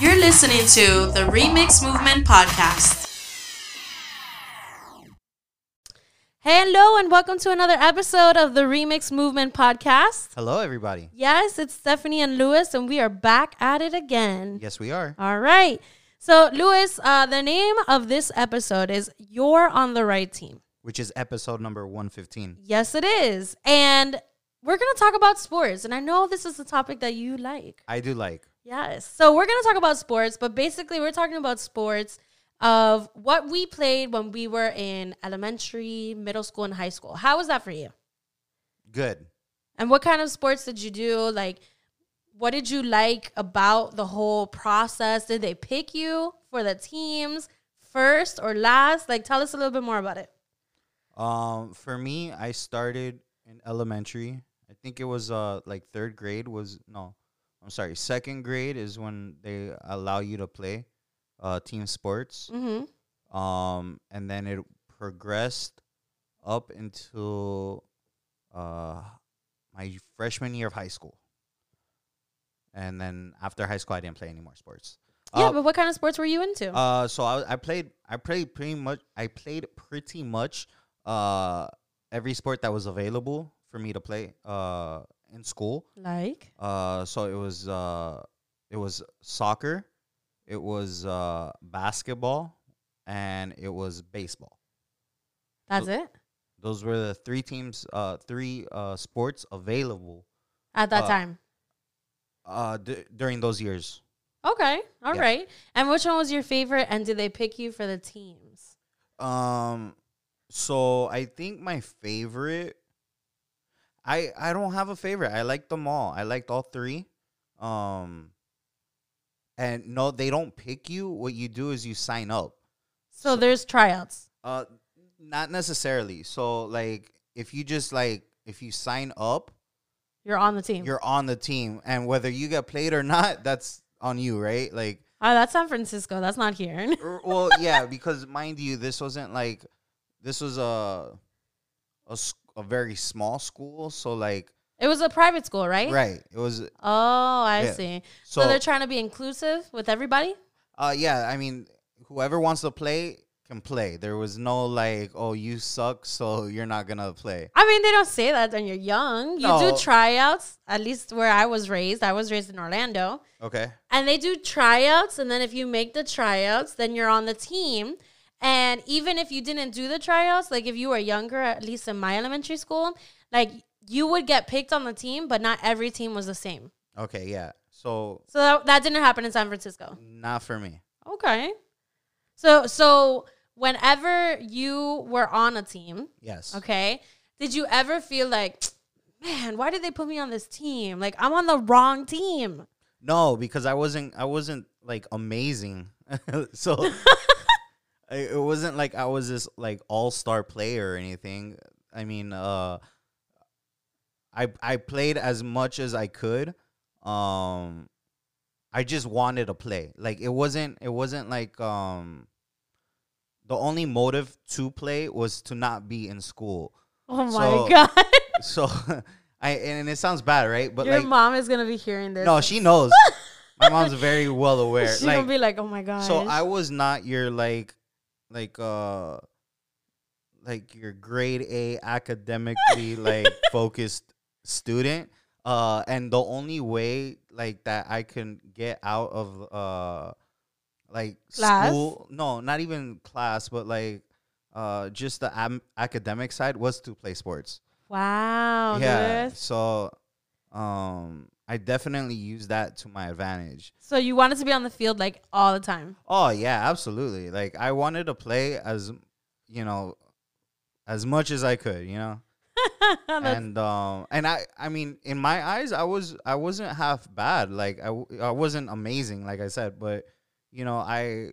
You're listening to the Remix Movement Podcast. Hello and welcome to another episode of the Remix Movement Podcast. Hello, everybody. Yes, it's Stephanie and Luis, and we are back at it again. Yes, we are. All right. So, Luis, uh, the name of this episode is You're on the Right Team. Which is episode number 115. Yes, it is. And we're going to talk about sports. And I know this is a topic that you like. I do like. Yes. So, we're going to talk about sports, but basically, we're talking about sports of what we played when we were in elementary, middle school, and high school. How was that for you? Good. And what kind of sports did you do? Like, what did you like about the whole process? Did they pick you for the teams first or last? Like, tell us a little bit more about it. Um, for me, I started in elementary. I think it was uh like third grade was no, I'm sorry, second grade is when they allow you to play uh team sports. Mm-hmm. Um, and then it progressed up until uh my freshman year of high school. And then after high school, I didn't play any more sports. Yeah, Uh, but what kind of sports were you into? Uh, so I, I played I played pretty much I played pretty much uh every sport that was available for me to play uh in school. like, Uh, so it was uh it was soccer, it was uh basketball, and it was baseball. that's so- it Those were the three teams, uh, three uh sports available at that uh, time. uh d- during those years. Okay, all yeah. right. And which one was your favorite? And did they pick you for the teams? Um, so I think my favorite. I I don't have a favorite. I like them all. I liked all three. Um. And no, they don't pick you. What you do is you sign up. So there's tryouts. Uh, not necessarily. So like, if you just like, if you sign up, You're on the team. you're on the team, and whether you get played or not, that's on you, right? Like, oh, that's San Francisco. That's not here. Er, well, yeah, because mind you, this wasn't like this was a a, a very small school, so like it was a private school, right? right, it was Oh, I Yeah. see. so, so they're trying to be inclusive with everybody. uh yeah, I mean, whoever wants to play can play. There was no like, oh, you suck, so you're not gonna play. I mean, they don't say that when you're young. You No. do tryouts, at least where I was raised. I was raised in Orlando. Okay, And they do tryouts. And then if you make the tryouts, then you're on the team. And even if you didn't do the tryouts, like if you were younger, at least in my elementary school, like you would get picked on the team, but not every team was the same. okay, yeah. So So that, that didn't happen in San Francisco. not for me. Okay. So, so whenever you were on a team, Yes. Okay. Did you ever feel like, man, why did they put me on this team? Like I'm on the wrong team. No, because I wasn't. I wasn't like amazing. so it wasn't like I was this like all star player or anything. I mean, uh, I I played as much as I could. Um, I just wanted to play. Like it wasn't. It wasn't like um. The only motive to play was to not be in school. Oh my So- god. So I and it sounds bad, right? But Your like mom is gonna be hearing this. no, she knows. My mom's very well aware. She's like, gonna be like, oh my god. so I was not your like, like uh, like your grade A academically like focused student. Uh, and the only way like that I can get out of uh, like Class? school, no, not even class, but like uh, just the am- academic side was to play sports wow. yeah. Luis. So, um, I definitely use that to my advantage. So you wanted to be on the field like all the time. Oh yeah, absolutely. Like I wanted to play as, you know, as much as I could. You know, and um, and I, I mean, in my eyes, I was, I wasn't half bad. Like I I wasn't amazing, like I said, but you know, I,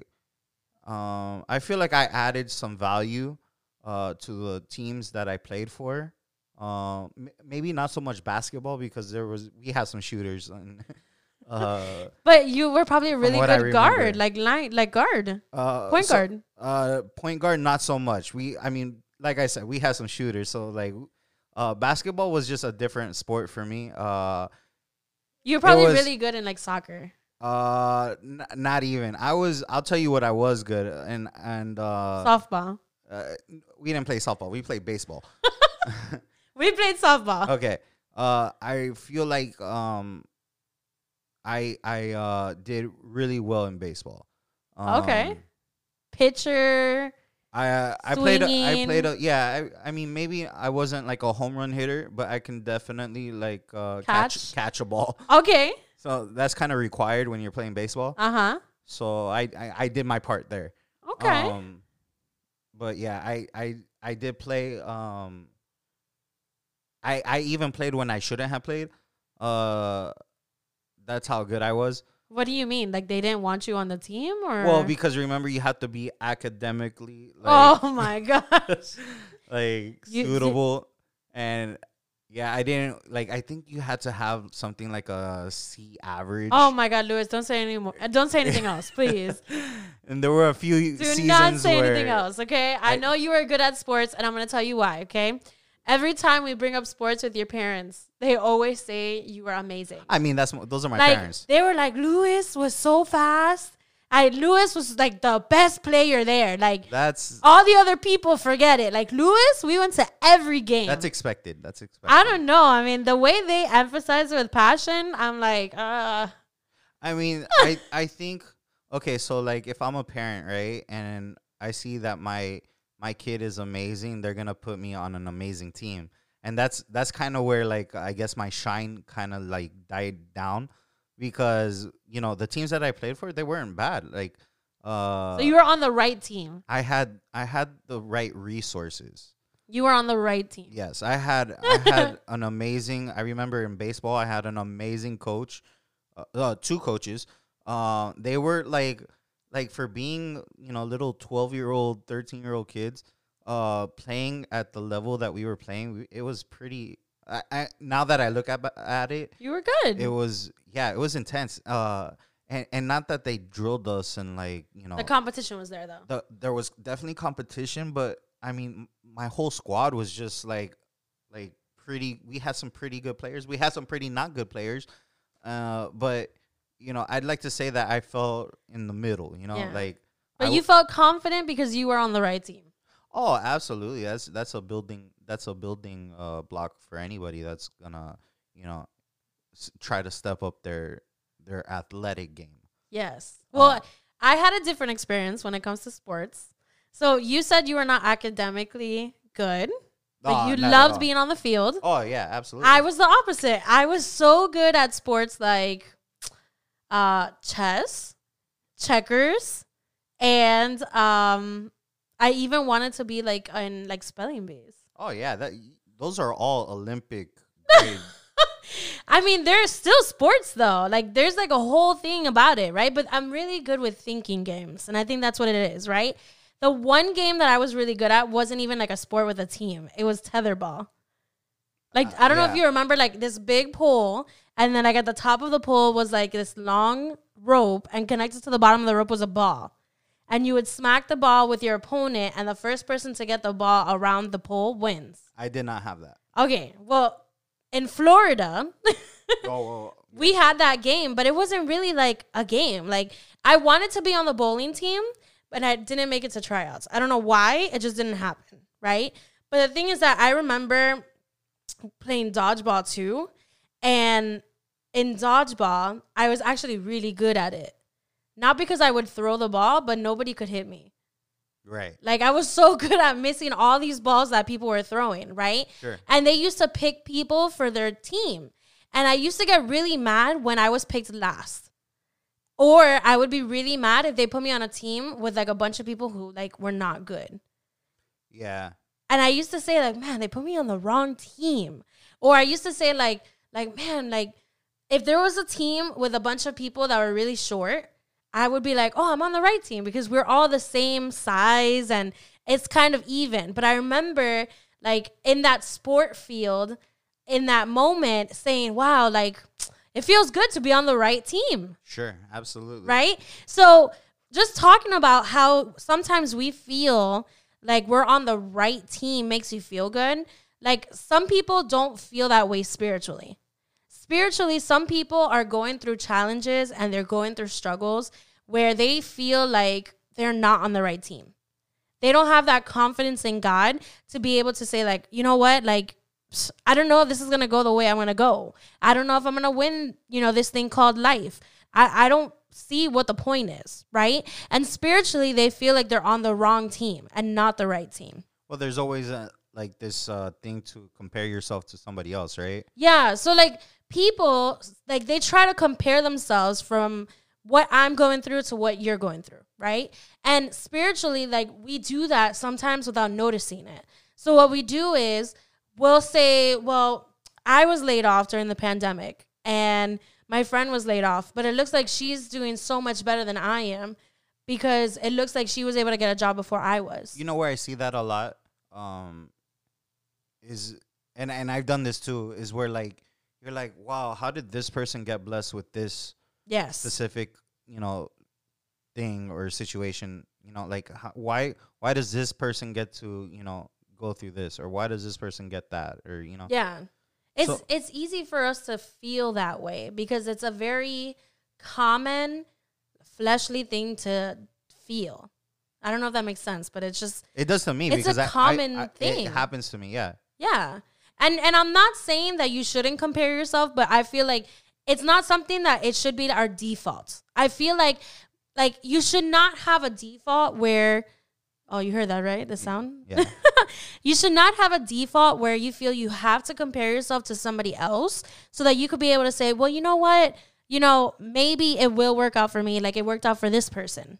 um, I feel like I added some value, uh, to the teams that I played for. Um, m- maybe not so much basketball because there was we had some shooters and uh, but you were probably a really good guard, like line, like guard, uh point so- guard. Uh, point guard, not so much. We, I mean, like I said, we had some shooters. So like, uh, basketball was just a different sport for me. Uh, you're probably was- really good in like soccer. Uh, n- not even. I was. I'll tell you what I was good and and uh, Softball. uh we didn't play softball. We played baseball. We played softball. okay. Uh, I feel like um, I I uh did really well in baseball. Um, Okay. Pitcher. I uh, I played a, I played a yeah I, I mean maybe I wasn't like a home run hitter but I can definitely like uh, catch Catch? catch a ball Okay. so that's kind of required when you're playing baseball Uh huh. so I, I I did my part there Okay. um but yeah I I I did play um I I even played when I shouldn't have played uh that's how good I was what do you mean? Like they didn't want you on the team, or well because remember you have to be academically like oh my gosh. like You- suitable and yeah i didn't like i think you had to have something like a c average Oh my God, Luis! Don't say anymore. uh, Don't say anything else, please. and there were a few Do not say anything else, okay? I, I- know you are good at sports, and I'm gonna tell you why, okay? Every time we bring up sports with your parents, they always say you are amazing. i mean that's those are my like parents they were like, Luis was so fast. I Luis was like the best player there. Like that's all the other people forget it. Like Luis, we went to every game. that's expected that's expected I don't know. I mean, the way they emphasize it with passion, I'm like, uh, i mean i i think okay so like if i'm a parent right and i see that my my kid is amazing they're gonna put me on an amazing team and that's that's kind of where like i guess my shine kind of like died down because you know the teams that i played for they weren't bad like uh so you were on the right team. i had i had the right resources You were on the right team. yes i had i had an amazing i remember in baseball i had an amazing coach uh, uh, two coaches uh, they were like like for being you know little 12 year old 13 year old kids uh playing at the level that we were playing it was pretty I, I now that i look at at it You were good. it was yeah it was intense uh and, and not that they drilled us and like you know the competition was there though. the, there was definitely competition but i mean my whole squad was just like like pretty we had some pretty good players we had some pretty not good players uh but you know i'd like to say that i felt in the middle you know Yeah. like But I you w- felt confident because you were on the right team. oh absolutely that's that's a building that's a building uh block for anybody that's gonna you know s- try to step up their their athletic game Yes. Well, I had a different experience when it comes to sports. So you said you were not academically good, but Oh, you loved being on the field. oh yeah absolutely I was the opposite. I was so good at sports like uh chess, checkers, and um I even wanted to be like in like spelling bees. oh yeah that those are all olympic I mean, there's still sports though. Like there's like a whole thing about it, right? But I'm really good with thinking games, and I think that's what it is, right? The one game that I was really good at wasn't even like a sport with a team. It was tetherball. Like Uh, I don't know if you remember like this big pole and then like at the top of the pole was like this long rope and connected to the bottom of the rope was a ball. And you would smack the ball with your opponent and the first person to get the ball around the pole wins. i did not have that Okay, well, in Florida, oh, oh, oh we had that game, but it wasn't really like a game. Like I wanted to be on the bowling team, but I didn't make it to tryouts. I don't know why. It just didn't happen, right? But the thing is that I remember playing dodgeball too, and in dodgeball, I was actually really good at it. Not because I would throw the ball, but nobody could hit me. right Like I was so good at missing all these balls that people were throwing, right? Sure. And they used to pick people for their team. And I used to get really mad when I was picked last. Or I would be really mad if they put me on a team with like a bunch of people who like were not good. yeah And I used to say like, man, they put me on the wrong team. Or I used to say like, like, man, like if there was a team with a bunch of people that were really short, I would be like, oh, I'm on the right team because we're all the same size and it's kind of even. But I remember like in that sport field, in that moment, saying, wow, like it feels good to be on the right team Sure, absolutely. right? So just talking about how sometimes we feel like we're on the right team makes you feel good. Like some people don't feel that way spiritually. Spiritually, some people are going through challenges and they're going through struggles where they feel like they're not on the right team. They don't have that confidence in God to be able to say, like, you know what, like, I don't know if this is gonna go the way I'm gonna go. I don't know if I'm gonna win, you know, this thing called life. I, I don't see what the point is, right? And spiritually, they feel like they're on the wrong team and not the right team. Well, there's always a, like this uh, thing to compare yourself to somebody else, right? Yeah. So like people like they try to compare themselves from what I'm going through to what you're going through, right? And spiritually, like we do that sometimes without noticing it. So what we do is we'll say, well, I was laid off during the pandemic and my friend was laid off, but it looks like she's doing so much better than I am because it looks like she was able to get a job before I was. You know where I see that a lot um, is, and and I've done this too, is where like you're like, wow, how did this person get blessed with this yes. specific, you know, thing or situation? You know, like how, why why does this person get to you know go through this, or why does this person get that, or you know? Yeah. It's So- it's easy for us to feel that way because it's a very common fleshly thing to feel. I don't know if that makes sense, but it's just It does to me It's a because I- I- common I- thing. It happens to me, yeah. yeah. And and I'm not saying that you shouldn't compare yourself, but I feel like it's not something that it should be our default. I feel like like you should not have a default where oh, you heard that right? The sound? Yeah. you should not have a default where you feel you have to compare yourself to somebody else so that you could be able to say, well, you know what? You know, maybe it will work out for me like it worked out for this person,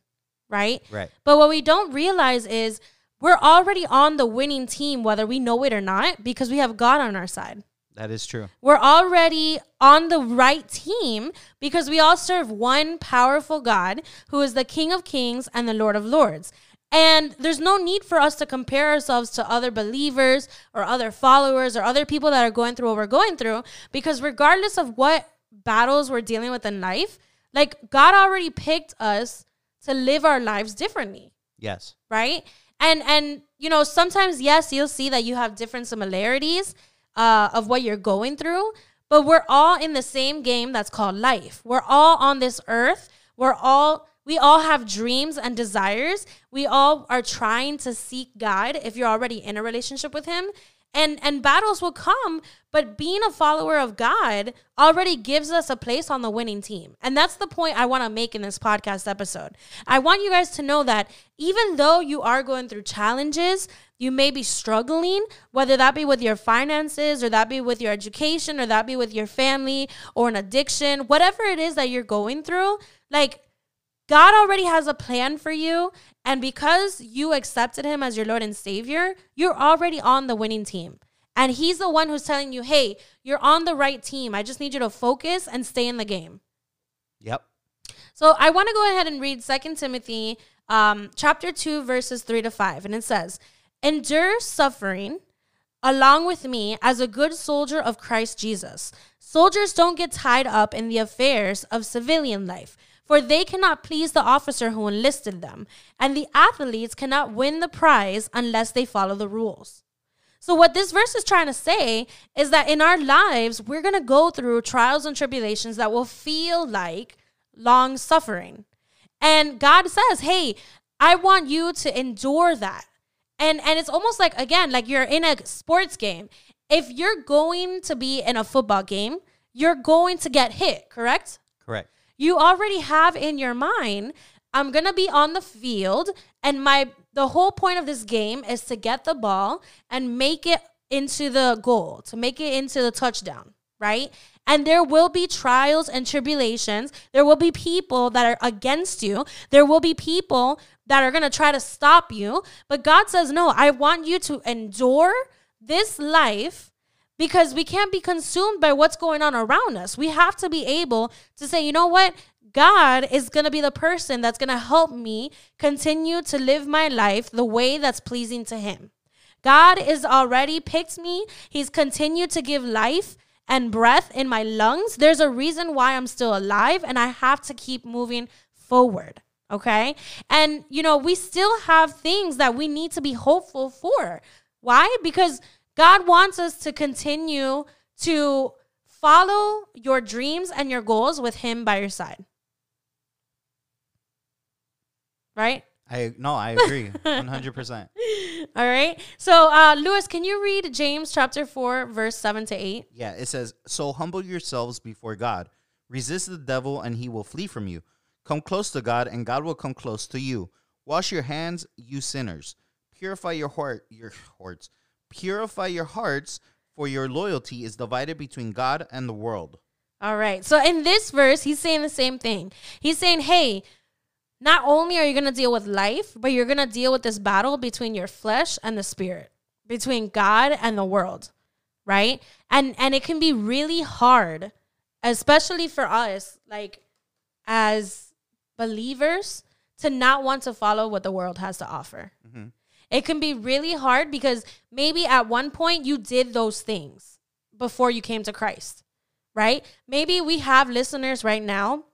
right? Right. But what we don't realize is we're already on the winning team, whether we know it or not, because we have God on our side. That is true. We're already on the right team because we all serve one powerful God who is the King of Kings and the Lord of Lords. And there's no need for us to compare ourselves to other believers or other followers or other people that are going through what we're going through because regardless of what battles we're dealing with in life, like God already picked us to live our lives differently Yes. right? And and you know sometimes yes, you'll see that you have different similarities uh, of what you're going through, but we're all in the same game that's called life. We're all on this earth. We're all we all have dreams and desires. We all are trying to seek God if you're already in a relationship with him. And and battles will come, but being a follower of God already gives us a place on the winning team. And that's the point I want to make in this podcast episode. I want you guys to know that even though you are going through challenges, you may be struggling, whether that be with your finances or that be with your education or that be with your family or an addiction, whatever it is that you're going through, like God already has a plan for you. And because you accepted him as your Lord and Savior, you're already on the winning team. And he's the one who's telling you, hey, you're on the right team. I just need you to focus and stay in the game. Yep. So I want to go ahead and read 2 Timothy um, chapter 2, verses 3 to 5. And it says, Endure suffering along with me as a good soldier of Christ Jesus. Soldiers don't get tied up in the affairs of civilian life, for they cannot please the officer who enlisted them, and the athletes cannot win the prize unless they follow the rules. So, what this verse is trying to say is that in our lives, we're going to go through trials and tribulations that will feel like long suffering. And God says, Hey, I want you to endure that. And and it's almost like again, like you're in a sports game. If you're going to be in a football game, you're going to get hit, correct? Correct. You already have in your mind i'm gonna be on the field and my the whole point of this game is to get the ball and make it into the goal to make it into the touchdown right? And there will be trials and tribulations. There will be people that are against you. There will be people that are gonna try to stop you. But god says no i want you to endure this life because we can't be consumed by what's going on around us. We have to be able to say, you know what? God is going to be the person that's going to help me continue to live my life the way that's pleasing to Him. God has already picked me. He's continued to give life and breath in my lungs. There's a reason why I'm still alive, and I have to keep moving forward. Okay. And, you know, we still have things that we need to be hopeful for. Why? Because God wants us to continue to follow your dreams and your goals with him by your side. Right? I no, I agree, one hundred percent. All right. So, uh, Luis, can you read James chapter 4, verse 7 to 8? Yeah, it says, "So humble yourselves before God, resist the devil, and he will flee from you. Come close to God, and God will come close to you. Wash your hands, you sinners. Purify your heart, your hearts. Purify your hearts, for your loyalty is divided between God and the world." All right. So, in this verse, he's saying the same thing. He's saying, hey, not only are you going to deal with life, but you're going to deal with this battle between your flesh and the spirit, between God and the world, right? And and it can be really hard, especially for us like as believers to not want to follow what the world has to offer. Mm-hmm. It can be really hard because maybe at one point you did those things before you came to Christ, right? Maybe we have listeners right now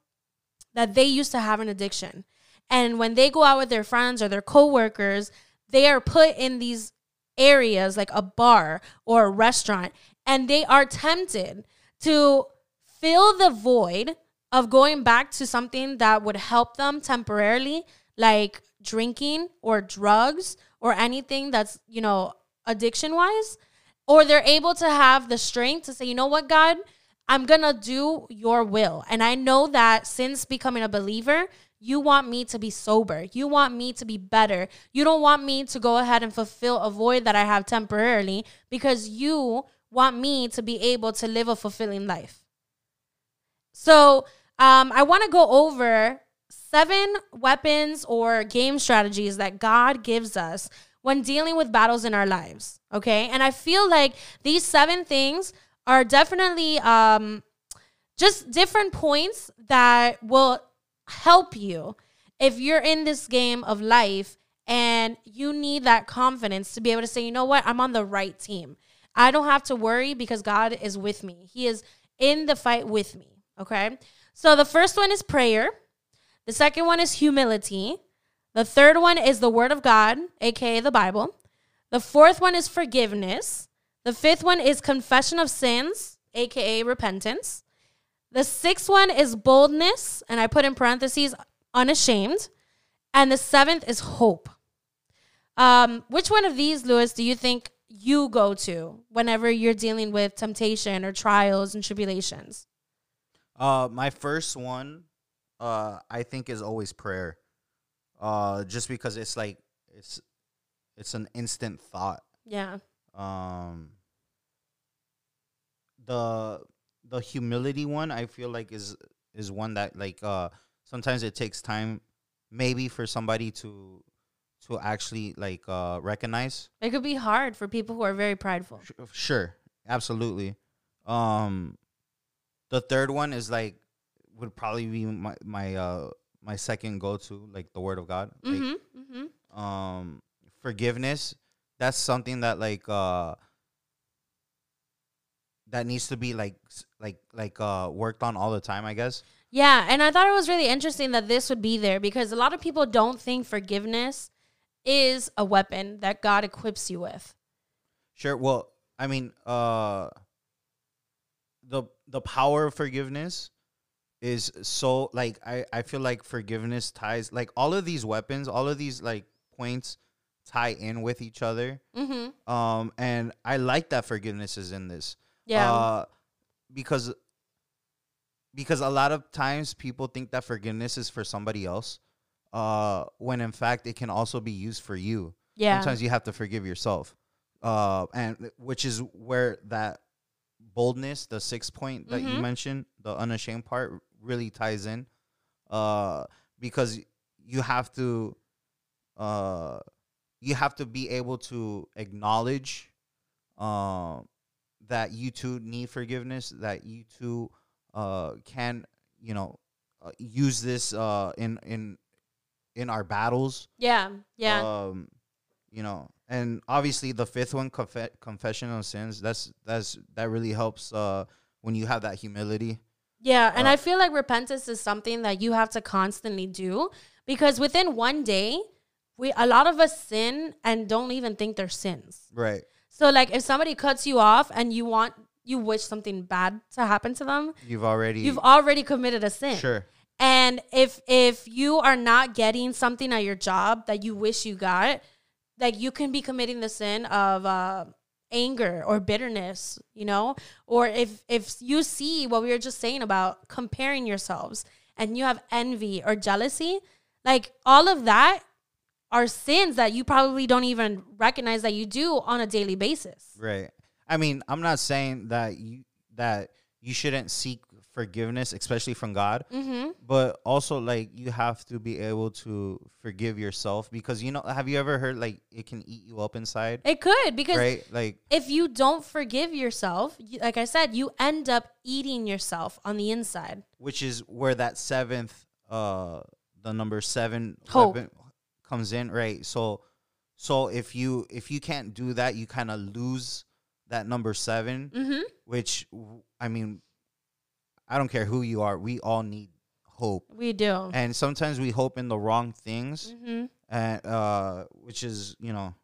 that they used to have an addiction. And when they go out with their friends or their coworkers, they are put in these areas like a bar or a restaurant and they are tempted to fill the void of going back to something that would help them temporarily like drinking or drugs or anything that's, you know, addiction wise or they're able to have the strength to say, you know what, God, I'm gonna do your will. And I know that since becoming a believer, you want me to be sober. You want me to be better. You don't want me to go ahead and fulfill a void that I have temporarily because you want me to be able to live a fulfilling life. So um, I want to go over seven weapons or game strategies that God gives us when dealing with battles in our lives. Okay. And I feel like these seven things are definitely um, just different points that will help you if you're in this game of life and you need that confidence to be able to say, you know what, I'm on the right team. I don't have to worry because God is with me. He is in the fight with me. Okay. So the first one is prayer. The second one is humility. The third one is the word of God, aka the Bible. The fourth one is forgiveness. The fifth one is confession of sins, aka repentance. The sixth one is boldness, and I put in parentheses unashamed. And the seventh is hope. Um, which one of these, Luis, do you think you go to whenever you're dealing with temptation or trials and tribulations? Uh, my first one, uh, I think is always prayer. Uh, just because it's like it's it's an instant thought. Yeah. Um, the the humility one, I feel like is is one that like uh sometimes it takes time, maybe for somebody to to actually like uh recognize. It could be hard for people who are very prideful. Sure, absolutely. Um, the third one is like would probably be my my uh my second go to like the word of God. Mm-hmm. Mm-hmm. um forgiveness that's something that like uh that needs to be like like like uh worked on all the time i guess Yeah, and I thought it was really interesting that this would be there because a lot of people don't think forgiveness is a weapon that God equips you with. sure well i mean uh the the power of forgiveness is so like i i feel like forgiveness ties like all of these weapons all of these like points tie in with each other Mm-hmm. um and i like that forgiveness is in this Yeah. uh, because because a lot of times people think that forgiveness is for somebody else uh when in fact it can also be used for you yeah. sometimes you have to forgive yourself uh and which is where that boldness the sixth point that you Mhm. mentioned the unashamed part really ties in uh because you have to uh you have to be able to acknowledge um that you too need forgiveness that you too uh can you know uh, use this uh in in in our battles yeah. Yeah. um you know and obviously the fifth one conf- confession of sins that's that's that really helps uh when you have that humility Yeah, and Uh, I feel like repentance is something that you have to constantly do because within one day, we a lot of us sin and don't even think they're sins. right So like if somebody cuts you off and you want you wish something bad to happen to them, You've already you've already committed a sin. sure. And if if you are not getting something at your job that you wish you got, like you can be committing the sin of uh, anger or bitterness, you know. Or if if you see what we were just saying about comparing yourselves and you have envy or jealousy, like all of that are sins that you probably don't even recognize that you do on a daily basis. Right. I mean, I'm not saying that you that you shouldn't seek forgiveness, especially from God, Mm-hmm. but also like you have to be able to forgive yourself because you know, have you ever heard like it can eat you up inside? It could because Right? Like if you don't forgive yourself, like I said, you end up eating yourself on the inside. which is where that seventh uh the number 7 Hope. weapon comes in, right? So so if you if you can't do that, you kind of lose that number 7 Mm-hmm. which I mean I don't care who you are, we all need hope. We do. And sometimes we hope in the wrong things, Mm-hmm. and uh, which is you know,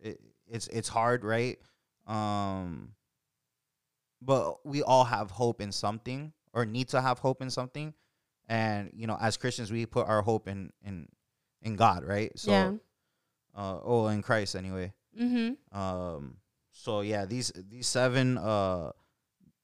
it, it's it's hard, right? Um, but we all have hope in something, or need to have hope in something, and you know, as Christians, we put our hope in in in God, right? So, yeah. uh, oh, in Christ, anyway. Mm-hmm. Um, so yeah, these these seven uh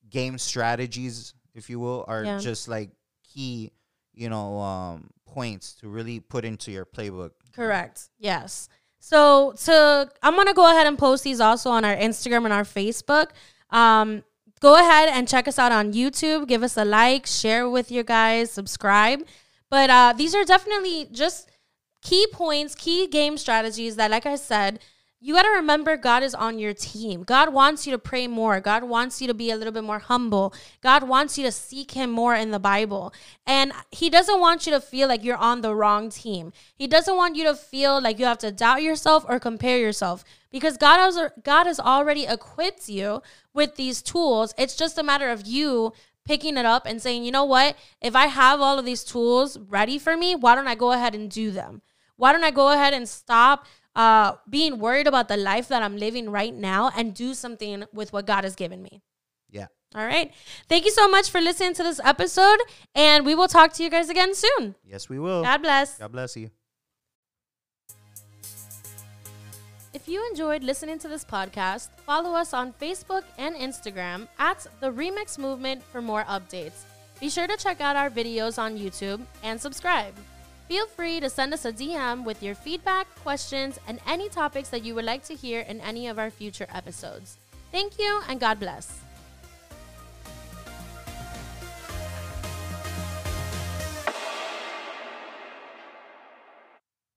game strategies, if you will, are Yeah. just like key, you know, um points to really put into your playbook. Correct. Yes. So to I'm gonna go ahead and post these also on our Instagram and our Facebook. Um, go ahead and check us out on YouTube. Give us a like, share with your guys, subscribe. But uh, these are definitely just key points, key game strategies that, like I said, you got to remember God is on your team. God wants you to pray more. God wants you to be a little bit more humble. God wants you to seek Him more in the Bible. And He doesn't want you to feel like you're on the wrong team. He doesn't want you to feel like you have to doubt yourself or compare yourself because God has, God has already equipped you with these tools. It's just a matter of you picking it up and saying, you know what? If I have all of these tools ready for me, why don't I go ahead and do them? Why don't I go ahead and stop uh, being worried about the life that I'm living right now and do something with what God has given me? Yeah. All right. Thank you so much for listening to this episode, and we will talk to you guys again soon. Yes, we will. God bless. God bless you. If you enjoyed listening to this podcast, follow us on Facebook and Instagram at The Remix Movement for more updates. Be sure to check out our videos on YouTube and subscribe. Feel free to send us a DM with your feedback, questions, and any topics that you would like to hear in any of our future episodes. Thank you and God bless.